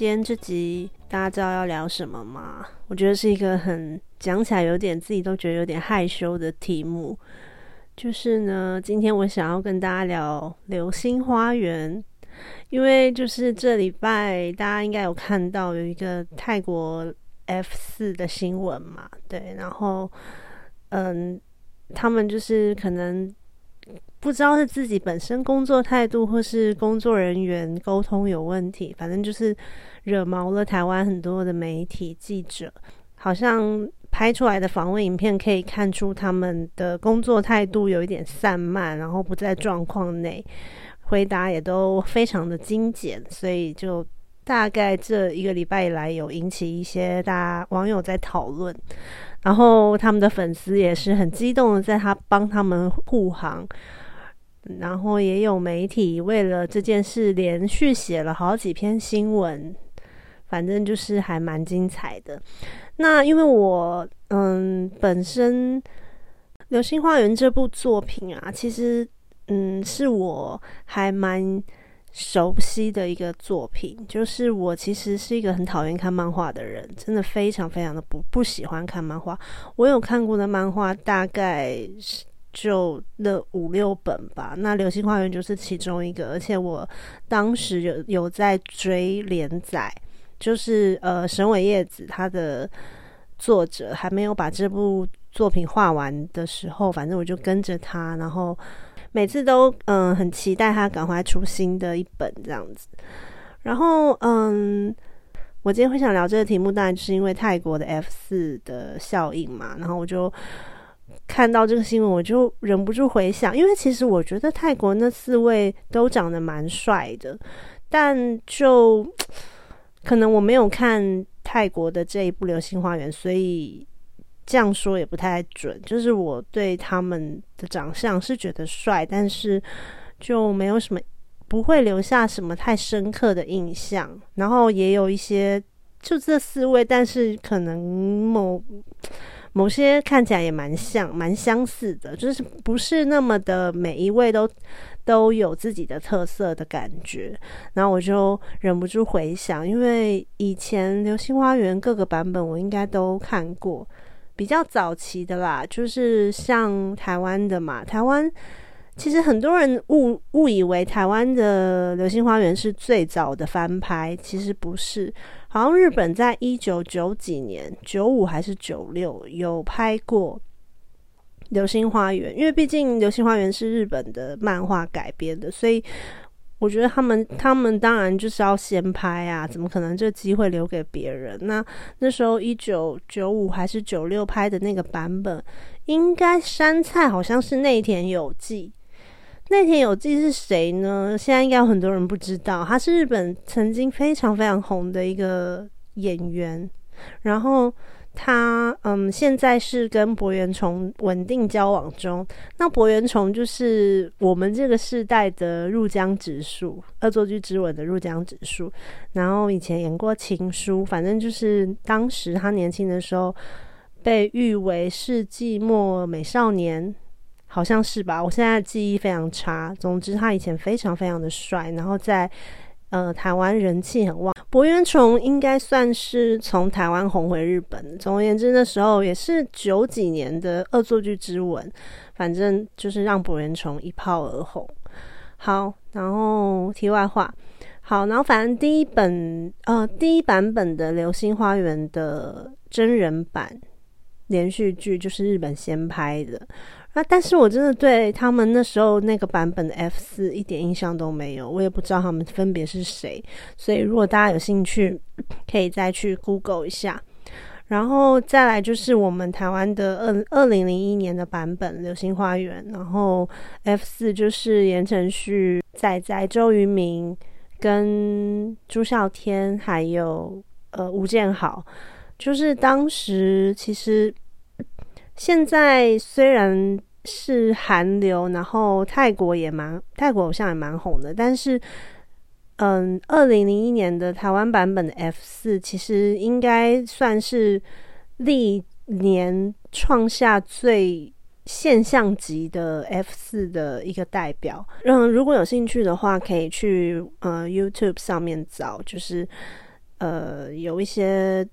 今天这集大家知道要聊什么吗？我觉得是一个很讲起来有点自己都觉得有点害羞的题目。就是呢，今天我想要跟大家聊《流星花园》，因为就是这礼拜大家应该有看到有一个泰国 F 四的新闻嘛，对，然后嗯，他们就是可能。不知道是自己本身工作态度，或是工作人员沟通有问题，反正就是惹毛了台湾很多的媒体记者。好像拍出来的访问影片可以看出他们的工作态度有一点散漫，然后不在状况内，回答也都非常的精简，所以就大概这一个礼拜以来有引起一些大网友在讨论，然后他们的粉丝也是很激动的在他帮他们护航。然后也有媒体为了这件事连续写了好几篇新闻，反正就是还蛮精彩的。那因为我嗯本身《流星花园》这部作品啊，其实嗯是我还蛮熟悉的一个作品。就是我其实是一个很讨厌看漫画的人，真的非常非常的不不喜欢看漫画。我有看过的漫画大概是。就那五六本吧，那《流星花园》就是其中一个，而且我当时有有在追连载，就是呃神尾叶子他的作者还没有把这部作品画完的时候，反正我就跟着他，然后每次都嗯很期待他赶快出新的一本这样子。然后嗯，我今天会想聊这个题目，当然就是因为泰国的 F 四的效应嘛，然后我就。看到这个新闻，我就忍不住回想，因为其实我觉得泰国那四位都长得蛮帅的，但就可能我没有看泰国的这一部《流星花园》，所以这样说也不太准。就是我对他们的长相是觉得帅，但是就没有什么不会留下什么太深刻的印象。然后也有一些就这四位，但是可能某。某些看起来也蛮像、蛮相似的，就是不是那么的每一位都都有自己的特色的感觉。然后我就忍不住回想，因为以前《流星花园》各个版本我应该都看过，比较早期的啦，就是像台湾的嘛，台湾。其实很多人误误以为台湾的《流星花园》是最早的翻拍，其实不是。好像日本在一九九几年、九五还是九六有拍过《流星花园》，因为毕竟《流星花园》是日本的漫画改编的，所以我觉得他们他们当然就是要先拍啊，怎么可能这机会留给别人？那那时候一九九五还是九六拍的那个版本，应该山菜好像是内田有纪。内田有纪是谁呢？现在应该有很多人不知道，他是日本曾经非常非常红的一个演员。然后他嗯，现在是跟博元崇稳定交往中。那博元崇就是我们这个世代的入江直树，《恶作剧之吻》的入江直树。然后以前演过《情书》，反正就是当时他年轻的时候被誉为世纪末美少年。好像是吧，我现在记忆非常差。总之，他以前非常非常的帅，然后在呃台湾人气很旺。博元崇应该算是从台湾红回日本。总而言之，那时候也是九几年的恶作剧之吻，反正就是让博元崇一炮而红。好，然后题外话，好，然后反正第一本呃第一版本的《流星花园》的真人版连续剧就是日本先拍的。啊！但是我真的对他们那时候那个版本的 F 四一点印象都没有，我也不知道他们分别是谁。所以如果大家有兴趣，可以再去 Google 一下。然后再来就是我们台湾的二二零零一年的版本《流星花园》，然后 F 四就是言承旭、仔仔、周渝民跟朱孝天，还有呃吴建豪，就是当时其实。现在虽然是韩流，然后泰国也蛮泰国偶像也蛮红的，但是，嗯，二零零一年的台湾版本的 F 四其实应该算是历年创下最现象级的 F 四的一个代表。嗯，如果有兴趣的话，可以去呃 YouTube 上面找，就是呃有一些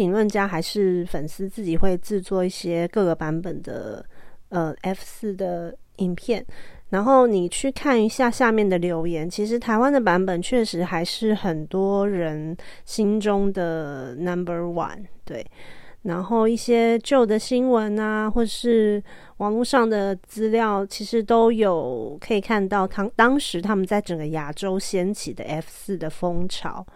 评论家还是粉丝自己会制作一些各个版本的呃 F 四的影片。然后你去看一下下面的留言，其实台湾的版本确实还是很多人心中的 number one。对，然后一些旧的新闻啊，或是网络上的资料，其实都有可以看到，当当时他们在整个亚洲掀起的 F 四的风潮，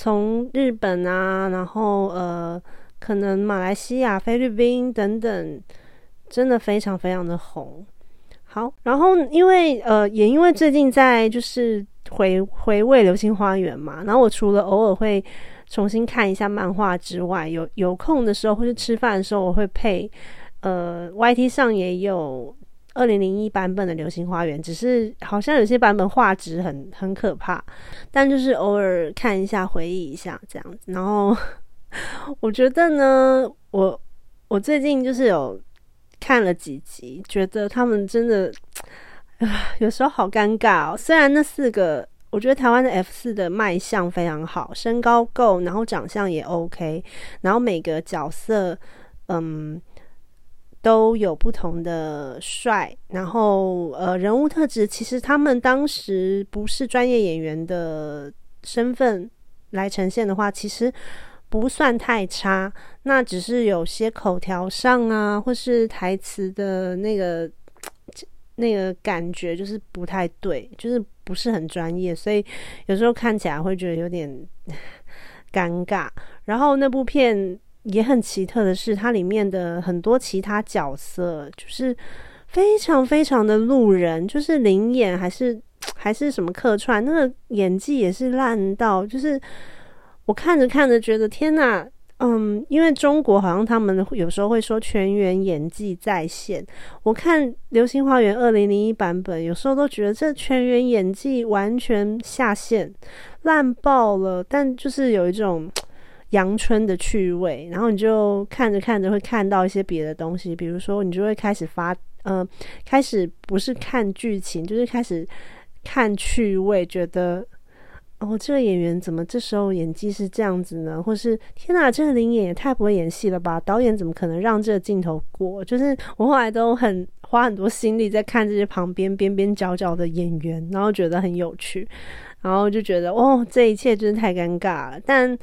从日本啊，然后呃，可能马来西亚、菲律宾等等，真的非常非常的红。好，然后因为呃，也因为最近在就是回回味《流星花园》嘛，然后我除了偶尔会重新看一下漫画之外，有有空的时候或是吃饭的时候，我会配呃，YT 上也有二零零一版本的《流星花园》，只是好像有些版本画质很很可怕，但就是偶尔看一下，回忆一下这样子。然后 我觉得呢，我我最近就是有。看了几集，觉得他们真的啊，有时候好尴尬哦。虽然那四个，我觉得台湾的 F 四的卖相非常好，身高够，然后长相也 OK，然后每个角色嗯都有不同的帅，然后呃人物特质，其实他们当时不是专业演员的身份来呈现的话，其实。不算太差，那只是有些口条上啊，或是台词的那个那个感觉就是不太对，就是不是很专业，所以有时候看起来会觉得有点尴尬。然后那部片也很奇特的是，它里面的很多其他角色就是非常非常的路人，就是灵演还是 还是什么客串，那个演技也是烂到就是。我看着看着，觉得天哪，嗯，因为中国好像他们有时候会说全员演技在线。我看《流星花园》二零零一版本，有时候都觉得这全员演技完全下线，烂爆了。但就是有一种阳春的趣味，然后你就看着看着会看到一些别的东西，比如说你就会开始发，呃，开始不是看剧情，就是开始看趣味，觉得。哦，这个演员怎么这时候演技是这样子呢？或是天哪，这个林演也太不会演戏了吧？导演怎么可能让这个镜头过？就是我后来都很花很多心力在看这些旁边边边角角的演员，然后觉得很有趣，然后就觉得哦，这一切真是太尴尬了。但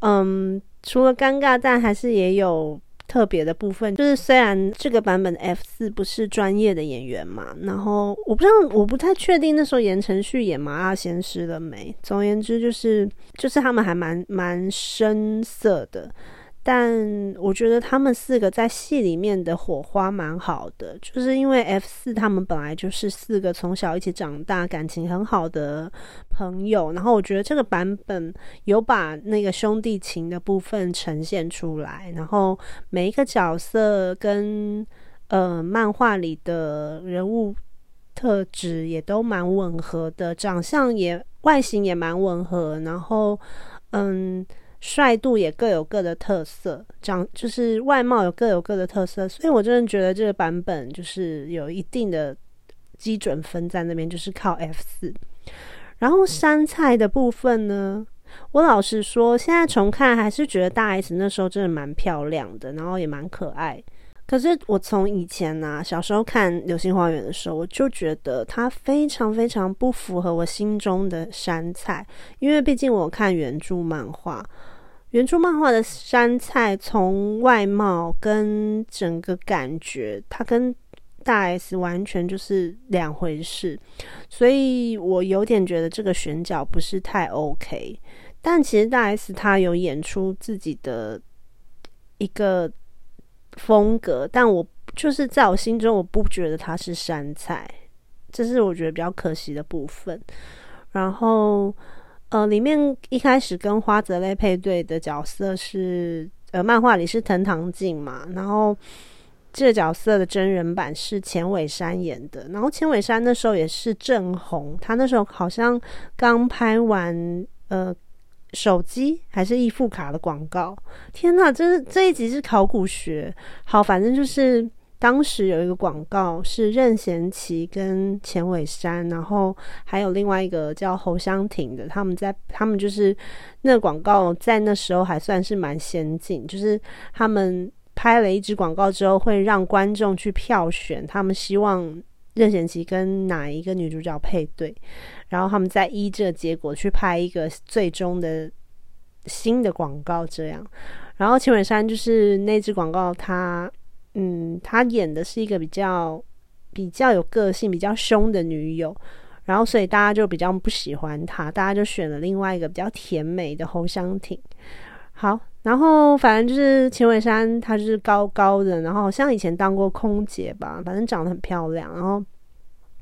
嗯，除了尴尬，但还是也有。特别的部分就是，虽然这个版本的 F 四不是专业的演员嘛，然后我不知道，我不太确定那时候言承旭演麻辣鲜师了没。总而言之，就是就是他们还蛮蛮深色的。但我觉得他们四个在戏里面的火花蛮好的，就是因为 F 四他们本来就是四个从小一起长大、感情很好的朋友，然后我觉得这个版本有把那个兄弟情的部分呈现出来，然后每一个角色跟呃漫画里的人物特质也都蛮吻合的，长相也外形也蛮吻合，然后嗯。帅度也各有各的特色，长就是外貌有各有各的特色，所以我真的觉得这个版本就是有一定的基准分在那边，就是靠 F 四。然后山菜的部分呢，我老实说，现在重看还是觉得大 S 那时候真的蛮漂亮的，然后也蛮可爱。可是我从以前啊，小时候看《流星花园》的时候，我就觉得它非常非常不符合我心中的山菜，因为毕竟我看原著漫画，原著漫画的山菜从外貌跟整个感觉，它跟大 S 完全就是两回事，所以我有点觉得这个选角不是太 OK。但其实大 S 她有演出自己的一个。风格，但我就是在我心中，我不觉得它是山菜，这是我觉得比较可惜的部分。然后，呃，里面一开始跟花泽类配对的角色是，呃，漫画里是藤堂静嘛，然后这个角色的真人版是钱伟山演的，然后钱伟山那时候也是正红，他那时候好像刚拍完，呃。手机还是易付卡的广告？天哪，这是这一集是考古学。好，反正就是当时有一个广告是任贤齐跟钱伟山，然后还有另外一个叫侯湘婷的，他们在他们就是那广告在那时候还算是蛮先进，就是他们拍了一支广告之后，会让观众去票选，他们希望任贤齐跟哪一个女主角配对，然后他们再依这个结果去拍一个最终的新的广告，这样。然后钱伟山就是那支广告，他。嗯，他演的是一个比较比较有个性、比较凶的女友，然后所以大家就比较不喜欢他，大家就选了另外一个比较甜美的侯湘婷。好，然后反正就是钱伟山，他就是高高的，然后好像以前当过空姐吧，反正长得很漂亮。然后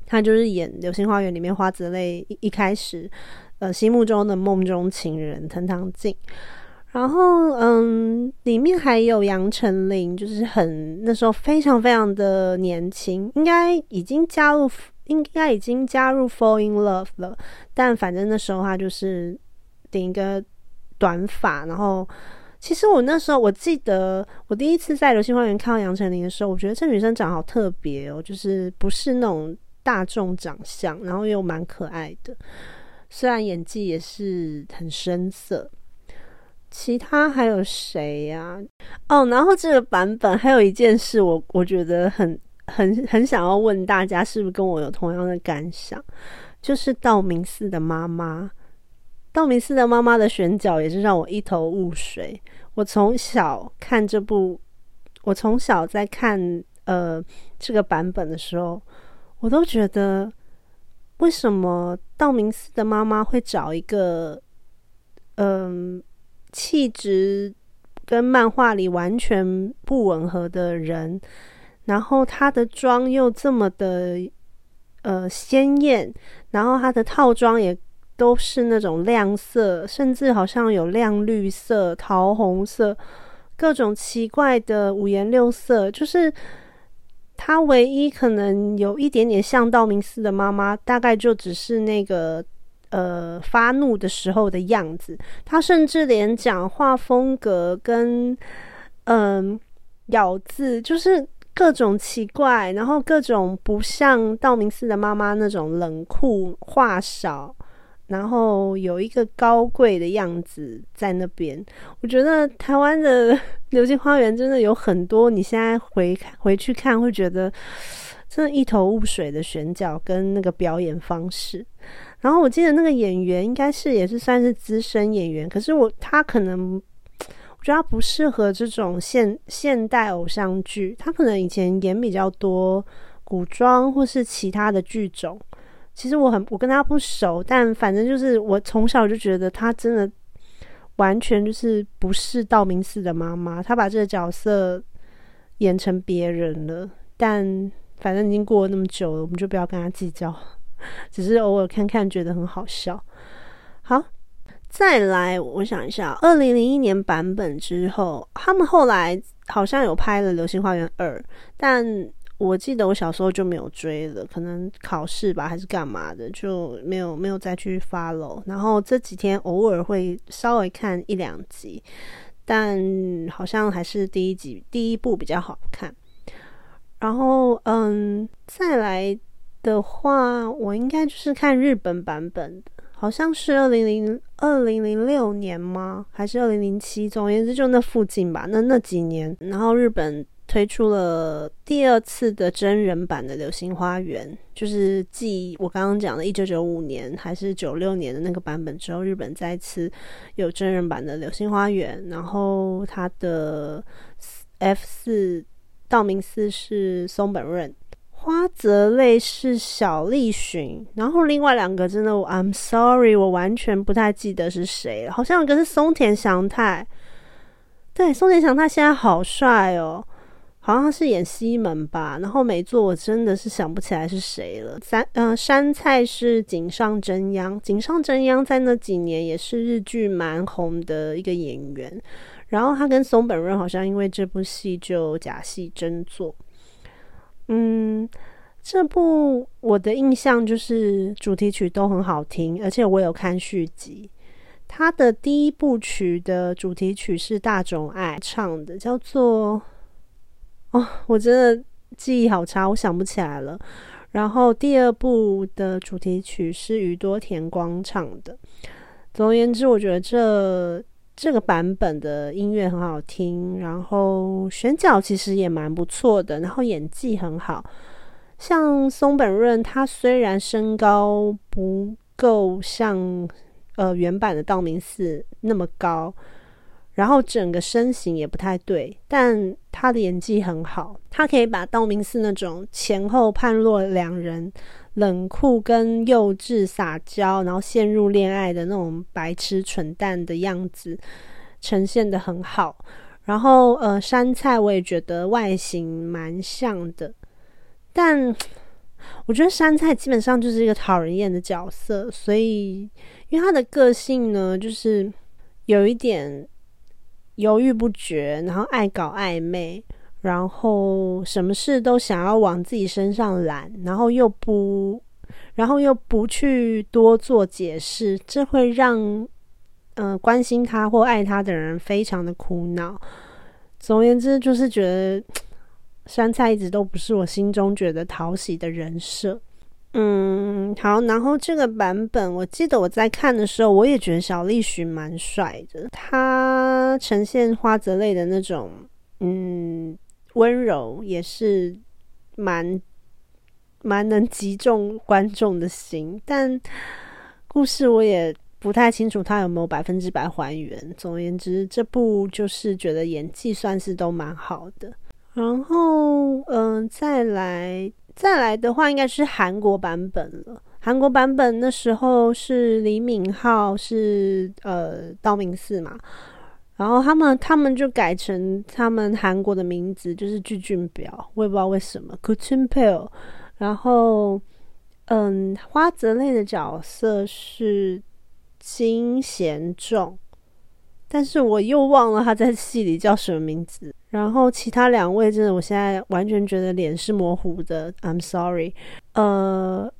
他就是演《流星花园》里面花泽类一开始呃心目中的梦中情人藤堂静。然后，嗯，里面还有杨丞琳，就是很那时候非常非常的年轻，应该已经加入，应该已经加入《Fall in Love》了。但反正那时候他就是顶一个短发。然后，其实我那时候我记得，我第一次在《流星花园》看到杨丞琳的时候，我觉得这女生长得好特别哦，就是不是那种大众长相，然后又蛮可爱的，虽然演技也是很生涩。其他还有谁呀？哦，然后这个版本还有一件事，我我觉得很很很想要问大家，是不是跟我有同样的感想？就是道明寺的妈妈，道明寺的妈妈的选角也是让我一头雾水。我从小看这部，我从小在看呃这个版本的时候，我都觉得为什么道明寺的妈妈会找一个嗯。气质跟漫画里完全不吻合的人，然后她的妆又这么的呃鲜艳，然后她的套装也都是那种亮色，甚至好像有亮绿色、桃红色，各种奇怪的五颜六色。就是他唯一可能有一点点像道明寺的妈妈，大概就只是那个。呃，发怒的时候的样子，他甚至连讲话风格跟嗯咬字，就是各种奇怪，然后各种不像道明寺的妈妈那种冷酷话少，然后有一个高贵的样子在那边。我觉得台湾的 《流星花园》真的有很多，你现在回回去看，会觉得真的一头雾水的选角跟那个表演方式。然后我记得那个演员应该是也是算是资深演员，可是我他可能我觉得他不适合这种现现代偶像剧，他可能以前演比较多古装或是其他的剧种。其实我很我跟他不熟，但反正就是我从小就觉得他真的完全就是不是道明寺的妈妈，他把这个角色演成别人了。但反正已经过了那么久了，我们就不要跟他计较。只是偶尔看看，觉得很好笑。好，再来，我想一下，二零零一年版本之后，他们后来好像有拍了《流星花园二》，但我记得我小时候就没有追了，可能考试吧，还是干嘛的，就没有没有再去 follow。然后这几天偶尔会稍微看一两集，但好像还是第一集第一部比较好看。然后，嗯，再来。的话，我应该就是看日本版本的，好像是二零零二零零六年吗？还是二零零七？总而言之，就那附近吧。那那几年，然后日本推出了第二次的真人版的《流星花园》，就是继我刚刚讲的一九九五年还是九六年的那个版本之后，日本再次有真人版的《流星花园》。然后它的 F 四道明寺是松本润。花泽类是小栗旬，然后另外两个真的，I'm sorry，我完全不太记得是谁。好像有个是松田翔太，对，松田翔太现在好帅哦，好像是演西门吧。然后没做我真的是想不起来是谁了。三，嗯，山菜是井上真央，井上真央在那几年也是日剧蛮红的一个演员。然后他跟松本润好像因为这部戏就假戏真做。嗯，这部我的印象就是主题曲都很好听，而且我有看续集。它的第一部曲的主题曲是大冢爱唱的，叫做……哦，我真的记忆好差，我想不起来了。然后第二部的主题曲是宇多田光唱的。总而言之，我觉得这这个版本的音乐很好听，然后选角其实也蛮不错的，然后演技很好。像松本润，他虽然身高不够像呃原版的道明寺那么高。然后整个身形也不太对，但他的演技很好，他可以把道明寺那种前后判若两人、冷酷跟幼稚、撒娇，然后陷入恋爱的那种白痴蠢蛋的样子呈现的很好。然后呃，山菜我也觉得外形蛮像的，但我觉得山菜基本上就是一个讨人厌的角色，所以因为他的个性呢，就是有一点。犹豫不决，然后爱搞暧昧，然后什么事都想要往自己身上揽，然后又不，然后又不去多做解释，这会让嗯关心他或爱他的人非常的苦恼。总而言之，就是觉得 山菜一直都不是我心中觉得讨喜的人设。嗯，好，然后这个版本，我记得我在看的时候，我也觉得小栗旬蛮帅的。他呈现花泽类的那种，嗯，温柔，也是蛮蛮能击中观众的心。但故事我也不太清楚，他有没有百分之百还原。总而言之，这部就是觉得演技算是都蛮好的。然后，嗯，再来。再来的话，应该是韩国版本了。韩国版本那时候是李敏镐是呃道明寺嘛，然后他们他们就改成他们韩国的名字就是具俊表，我也不知道为什么 Good Chun Peo。然后嗯，花泽类的角色是金贤重。但是我又忘了他在戏里叫什么名字。然后其他两位真的，我现在完全觉得脸是模糊的。I'm sorry。呃，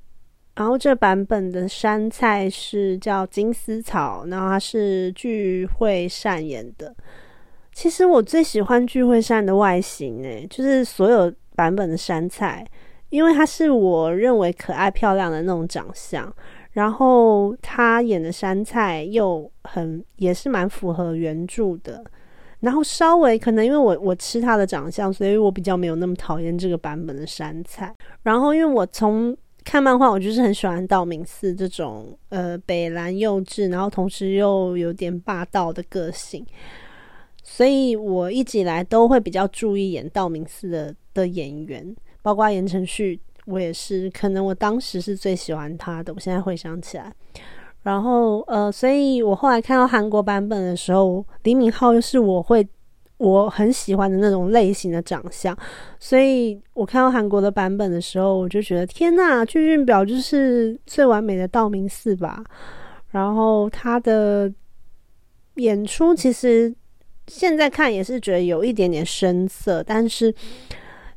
然后这版本的山菜是叫金丝草，然后他是聚会善演的。其实我最喜欢聚会善的外形，诶，就是所有版本的山菜，因为他是我认为可爱漂亮的那种长相。然后他演的山菜又很也是蛮符合原著的，然后稍微可能因为我我吃他的长相，所以我比较没有那么讨厌这个版本的山菜。然后因为我从看漫画，我就是很喜欢道明寺这种呃北蓝幼稚，然后同时又有点霸道的个性，所以我一直以来都会比较注意演道明寺的的演员，包括言承旭。我也是，可能我当时是最喜欢他的。我现在回想起来，然后呃，所以我后来看到韩国版本的时候，李敏镐是我会我很喜欢的那种类型的长相，所以我看到韩国的版本的时候，我就觉得天呐，俊俊表就是最完美的道明寺吧。然后他的演出其实现在看也是觉得有一点点生涩，但是。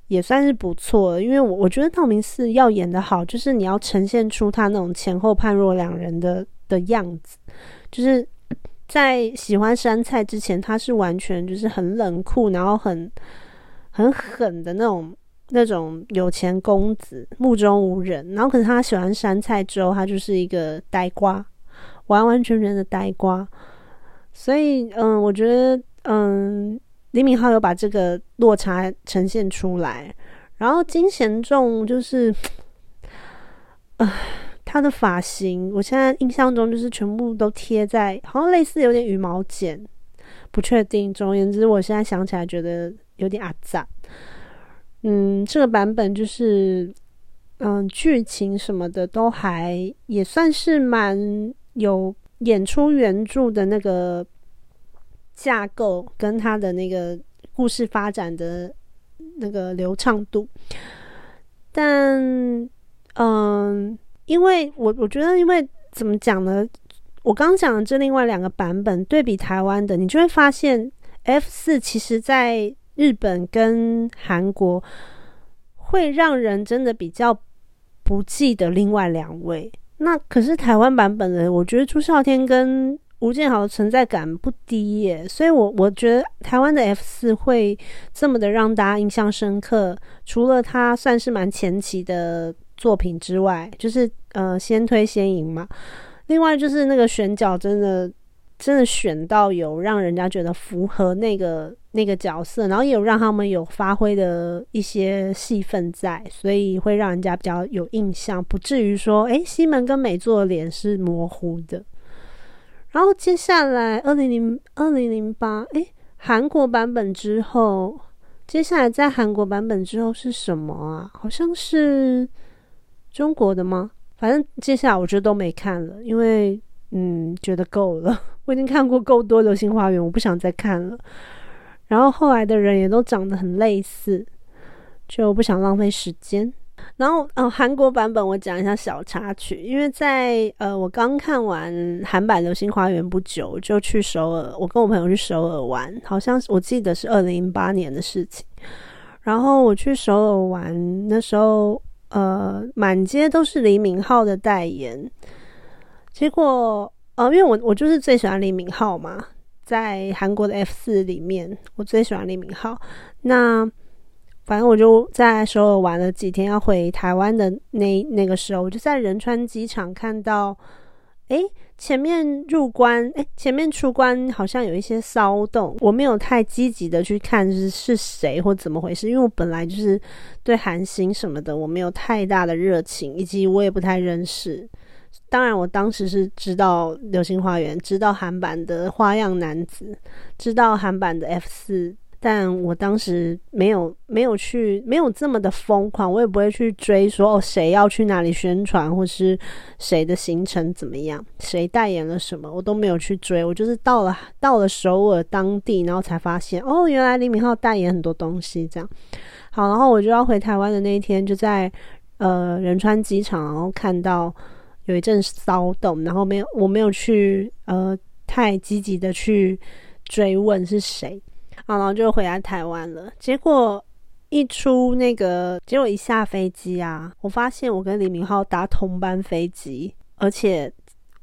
也算是不错，因为我我觉得道明寺要演的好，就是你要呈现出他那种前后判若两人的的样子。就是在喜欢山菜之前，他是完全就是很冷酷，然后很很狠的那种那种有钱公子，目中无人。然后可是他喜欢山菜之后，他就是一个呆瓜，完完全全的呆瓜。所以，嗯，我觉得，嗯。李敏镐有把这个落差呈现出来，然后金贤重就是，呃，他的发型，我现在印象中就是全部都贴在，好像类似有点羽毛剪，不确定。总而言之，我现在想起来觉得有点阿杂。嗯，这个版本就是，嗯，剧情什么的都还也算是蛮有演出原著的那个。架构跟他的那个故事发展的那个流畅度，但嗯，因为我我觉得，因为怎么讲呢？我刚讲的这另外两个版本对比台湾的，你就会发现 F 四其实在日本跟韩国会让人真的比较不记得另外两位。那可是台湾版本的，我觉得朱孝天跟吴建豪的存在感不低耶，所以我我觉得台湾的 F 四会这么的让大家印象深刻，除了他算是蛮前期的作品之外，就是呃先推先赢嘛，另外就是那个选角真的真的选到有让人家觉得符合那个那个角色，然后也有让他们有发挥的一些戏份在，所以会让人家比较有印象，不至于说诶，西门跟美作的脸是模糊的。然后接下来，二零零二零零八，诶，韩国版本之后，接下来在韩国版本之后是什么啊？好像是中国的吗？反正接下来我觉得都没看了，因为嗯，觉得够了，我已经看过够多《流星花园》，我不想再看了。然后后来的人也都长得很类似，就不想浪费时间。然后，呃，韩国版本我讲一下小插曲，因为在呃，我刚看完韩版《流星花园》不久，就去首尔，我跟我朋友去首尔玩，好像我记得是二零零八年的事情。然后我去首尔玩，那时候呃，满街都是李敏镐的代言，结果呃，因为我我就是最喜欢李敏镐嘛，在韩国的 F 四里面，我最喜欢李敏镐，那。反正我就在首尔玩了几天，要回台湾的那那个时候，我就在仁川机场看到，哎，前面入关，哎，前面出关好像有一些骚动，我没有太积极的去看是是谁或怎么回事，因为我本来就是对韩星什么的我没有太大的热情，以及我也不太认识。当然，我当时是知道《流星花园》，知道韩版的《花样男子》，知道韩版的 F 四。但我当时没有没有去没有这么的疯狂，我也不会去追说哦谁要去哪里宣传，或是谁的行程怎么样，谁代言了什么，我都没有去追。我就是到了到了首尔当地，然后才发现哦，原来李敏镐代言很多东西这样。好，然后我就要回台湾的那一天，就在呃仁川机场，然后看到有一阵骚动，然后没有我没有去呃太积极的去追问是谁。然后就回来台湾了。结果一出那个，结果一下飞机啊，我发现我跟李明浩搭同班飞机，而且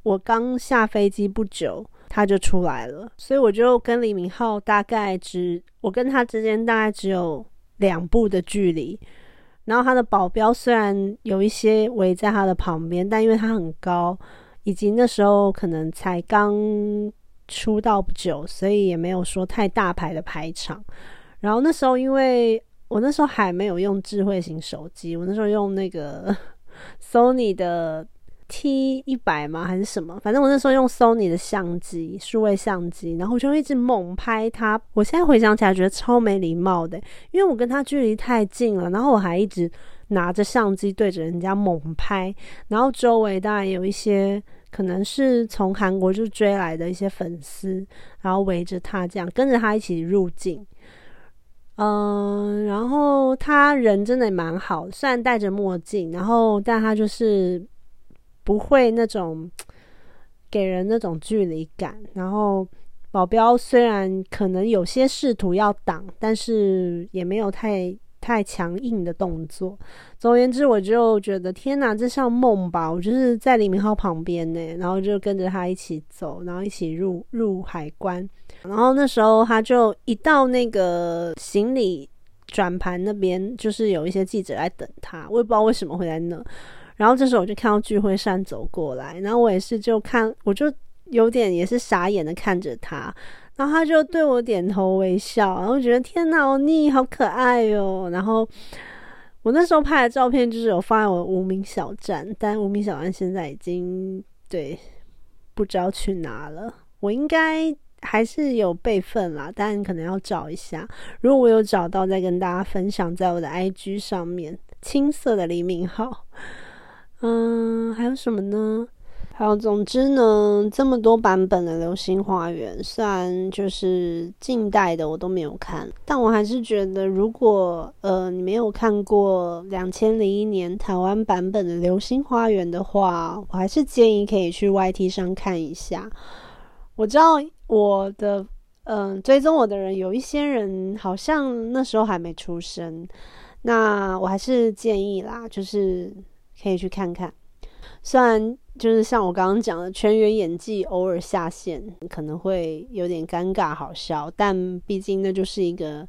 我刚下飞机不久他就出来了，所以我就跟李明浩大概只我跟他之间大概只有两步的距离。然后他的保镖虽然有一些围在他的旁边，但因为他很高，以及那时候可能才刚。出道不久，所以也没有说太大牌的排场。然后那时候，因为我那时候还没有用智慧型手机，我那时候用那个 Sony 的 T 一百吗？还是什么？反正我那时候用 Sony 的相机，数位相机，然后我就一直猛拍他。我现在回想起来，觉得超没礼貌的，因为我跟他距离太近了，然后我还一直拿着相机对着人家猛拍，然后周围当然有一些。可能是从韩国就追来的一些粉丝，然后围着他这样跟着他一起入境。嗯，然后他人真的蛮好，虽然戴着墨镜，然后但他就是不会那种给人那种距离感。然后保镖虽然可能有些试图要挡，但是也没有太。太强硬的动作。总而言之，我就觉得天哪，这像梦吧！我就是在李明浩旁边呢，然后就跟着他一起走，然后一起入入海关。然后那时候他就一到那个行李转盘那边，就是有一些记者在等他，我也不知道为什么会在那。然后这时候我就看到聚会善走过来，然后我也是就看，我就有点也是傻眼的看着他。然后他就对我点头微笑，然后我觉得天哪，欧尼好可爱哟。然后我那时候拍的照片就是有放在我的无名小站，但无名小站现在已经对不知道去哪了。我应该还是有备份啦，但可能要找一下。如果我有找到，再跟大家分享在我的 IG 上面。青色的黎明号，嗯，还有什么呢？好，总之呢，这么多版本的《流星花园》，虽然就是近代的我都没有看，但我还是觉得，如果呃你没有看过两千零一年台湾版本的《流星花园》的话，我还是建议可以去 YT 上看一下。我知道我的嗯追踪我的人有一些人好像那时候还没出生，那我还是建议啦，就是可以去看看，虽然。就是像我刚刚讲的，全员演技偶尔下线，可能会有点尴尬好笑，但毕竟那就是一个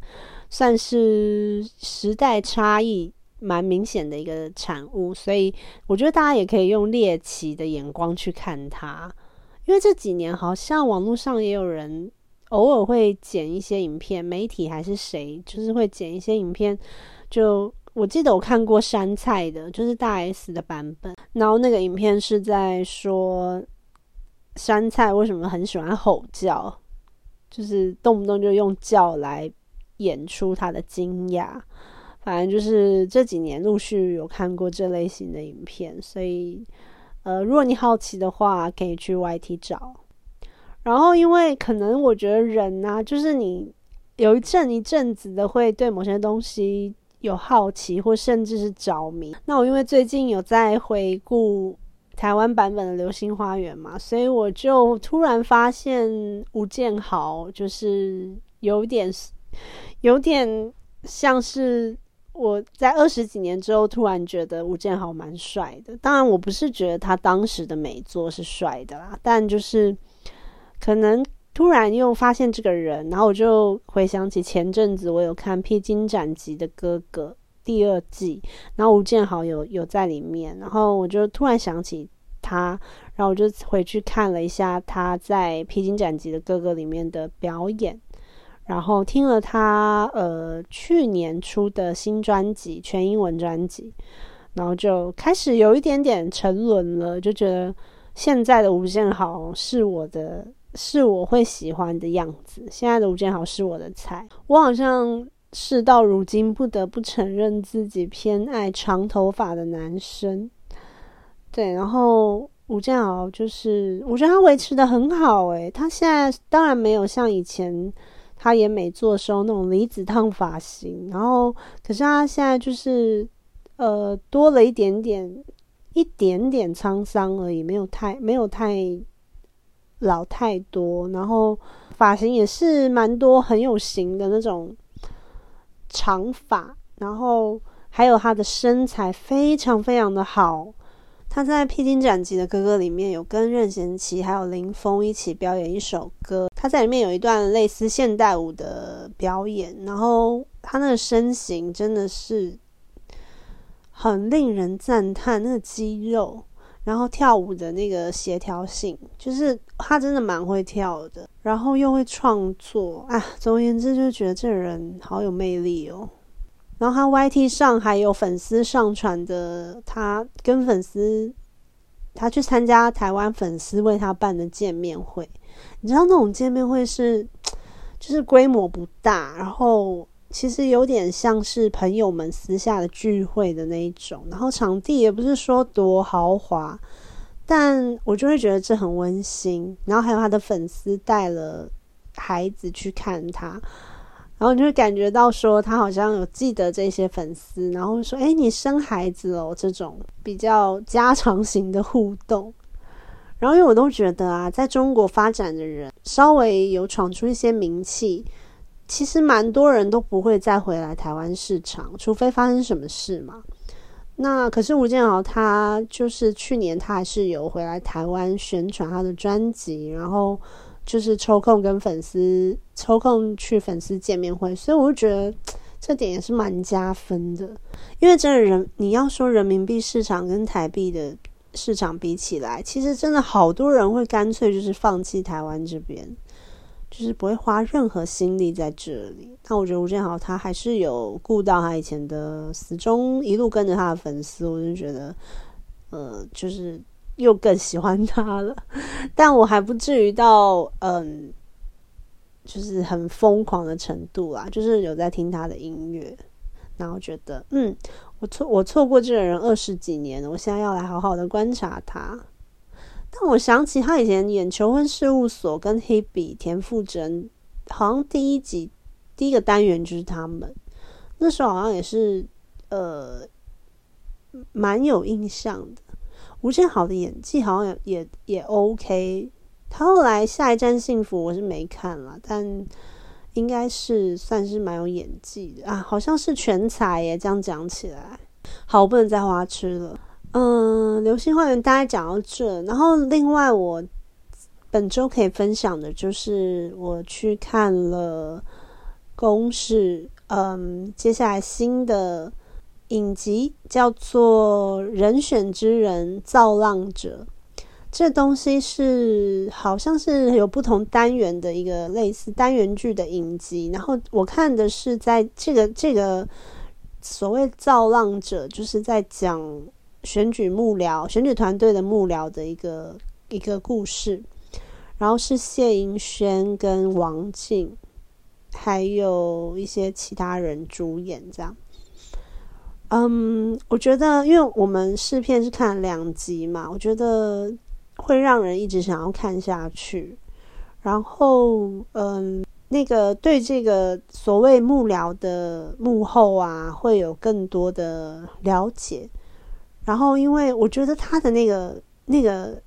算是时代差异蛮明显的一个产物，所以我觉得大家也可以用猎奇的眼光去看它，因为这几年好像网络上也有人偶尔会剪一些影片，媒体还是谁，就是会剪一些影片，就。我记得我看过山菜的，就是大 S 的版本，然后那个影片是在说山菜为什么很喜欢吼叫，就是动不动就用叫来演出他的惊讶。反正就是这几年陆续有看过这类型的影片，所以呃，如果你好奇的话，可以去 YT 找。然后因为可能我觉得人啊，就是你有一阵一阵子的会对某些东西。有好奇或甚至是着迷，那我因为最近有在回顾台湾版本的《流星花园》嘛，所以我就突然发现吴建豪就是有点有点像是我在二十几年之后突然觉得吴建豪蛮帅的。当然，我不是觉得他当时的美作是帅的啦，但就是可能。突然又发现这个人，然后我就回想起前阵子我有看《披荆斩棘的哥哥》第二季，然后吴建豪有有在里面，然后我就突然想起他，然后我就回去看了一下他在《披荆斩棘的哥哥》里面的表演，然后听了他呃去年出的新专辑全英文专辑，然后就开始有一点点沉沦了，就觉得现在的吴建豪是我的。是我会喜欢的样子。现在的吴建豪是我的菜。我好像事到如今不得不承认自己偏爱长头发的男生。对，然后吴建豪就是，我觉得他维持的很好。诶，他现在当然没有像以前他演美作时候那种离子烫发型，然后可是他现在就是呃多了一点点一点点沧桑而已，没有太没有太。老太多，然后发型也是蛮多，很有型的那种长发，然后还有他的身材非常非常的好。他在《披荆斩棘的哥哥》里面有跟任贤齐还有林峰一起表演一首歌，他在里面有一段类似现代舞的表演，然后他那个身形真的是很令人赞叹，那个肌肉。然后跳舞的那个协调性，就是他真的蛮会跳的，然后又会创作啊。总而言之，就觉得这人好有魅力哦。然后他 YT 上还有粉丝上传的他跟粉丝，他去参加台湾粉丝为他办的见面会。你知道那种见面会是，就是规模不大，然后。其实有点像是朋友们私下的聚会的那一种，然后场地也不是说多豪华，但我就会觉得这很温馨。然后还有他的粉丝带了孩子去看他，然后你就会感觉到说他好像有记得这些粉丝，然后说：“哎，你生孩子了？”这种比较家常型的互动。然后因为我都觉得啊，在中国发展的人稍微有闯出一些名气。其实蛮多人都不会再回来台湾市场，除非发生什么事嘛。那可是吴建豪，他就是去年他还是有回来台湾宣传他的专辑，然后就是抽空跟粉丝抽空去粉丝见面会，所以我就觉得这点也是蛮加分的。因为真的人，你要说人民币市场跟台币的市场比起来，其实真的好多人会干脆就是放弃台湾这边。就是不会花任何心力在这里。那我觉得吴建豪他还是有顾到他以前的死忠，一路跟着他的粉丝，我就觉得，呃，就是又更喜欢他了。但我还不至于到嗯，就是很疯狂的程度啦。就是有在听他的音乐，然后觉得，嗯，我错我错过这个人二十几年了，我现在要来好好的观察他。但我想起他以前演《求婚事务所》跟 Hebe 田馥甄，好像第一集第一个单元就是他们，那时候好像也是呃蛮有印象的。吴建豪的演技好像也也也 OK。他后来《下一站幸福》我是没看了，但应该是算是蛮有演技的啊，好像是全才耶。这样讲起来，好，不能再花痴了。嗯，流星花园大概讲到这，然后另外我本周可以分享的就是我去看了公式，嗯，接下来新的影集叫做《人选之人造浪者》，这东西是好像是有不同单元的一个类似单元剧的影集，然后我看的是在这个这个所谓造浪者，就是在讲。选举幕僚、选举团队的幕僚的一个一个故事，然后是谢盈萱跟王静，还有一些其他人主演，这样。嗯，我觉得，因为我们试片是看两集嘛，我觉得会让人一直想要看下去。然后，嗯，那个对这个所谓幕僚的幕后啊，会有更多的了解。然后，因为我觉得他的那个那个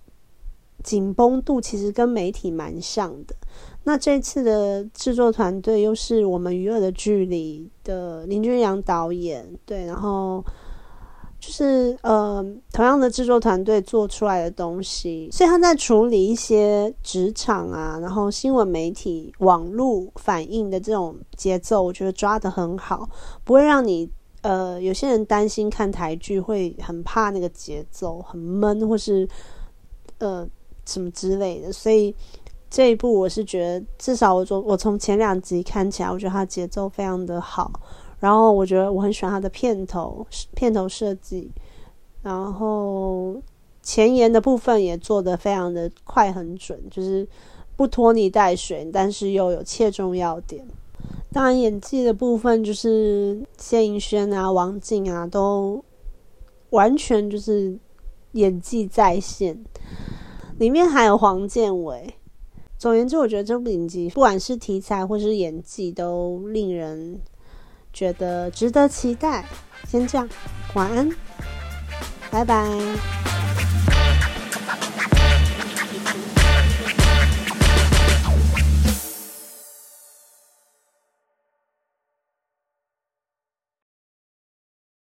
紧绷度其实跟媒体蛮像的。那这次的制作团队又是我们《娱乐的距离》的林君阳导演，对，然后就是呃，同样的制作团队做出来的东西，所以他在处理一些职场啊，然后新闻媒体、网络反应的这种节奏，我觉得抓的很好，不会让你。呃，有些人担心看台剧会很怕那个节奏很闷，或是呃什么之类的，所以这一部我是觉得，至少我从我从前两集看起来，我觉得它节奏非常的好。然后我觉得我很喜欢它的片头片头设计，然后前言的部分也做的非常的快很准，就是不拖泥带水，但是又有切中要点。当然，演技的部分就是谢盈萱啊、王静啊，都完全就是演技在线。里面还有黄建伟。总而言之，我觉得这部影集不管是题材或是演技，都令人觉得值得期待。先这样，晚安，拜拜。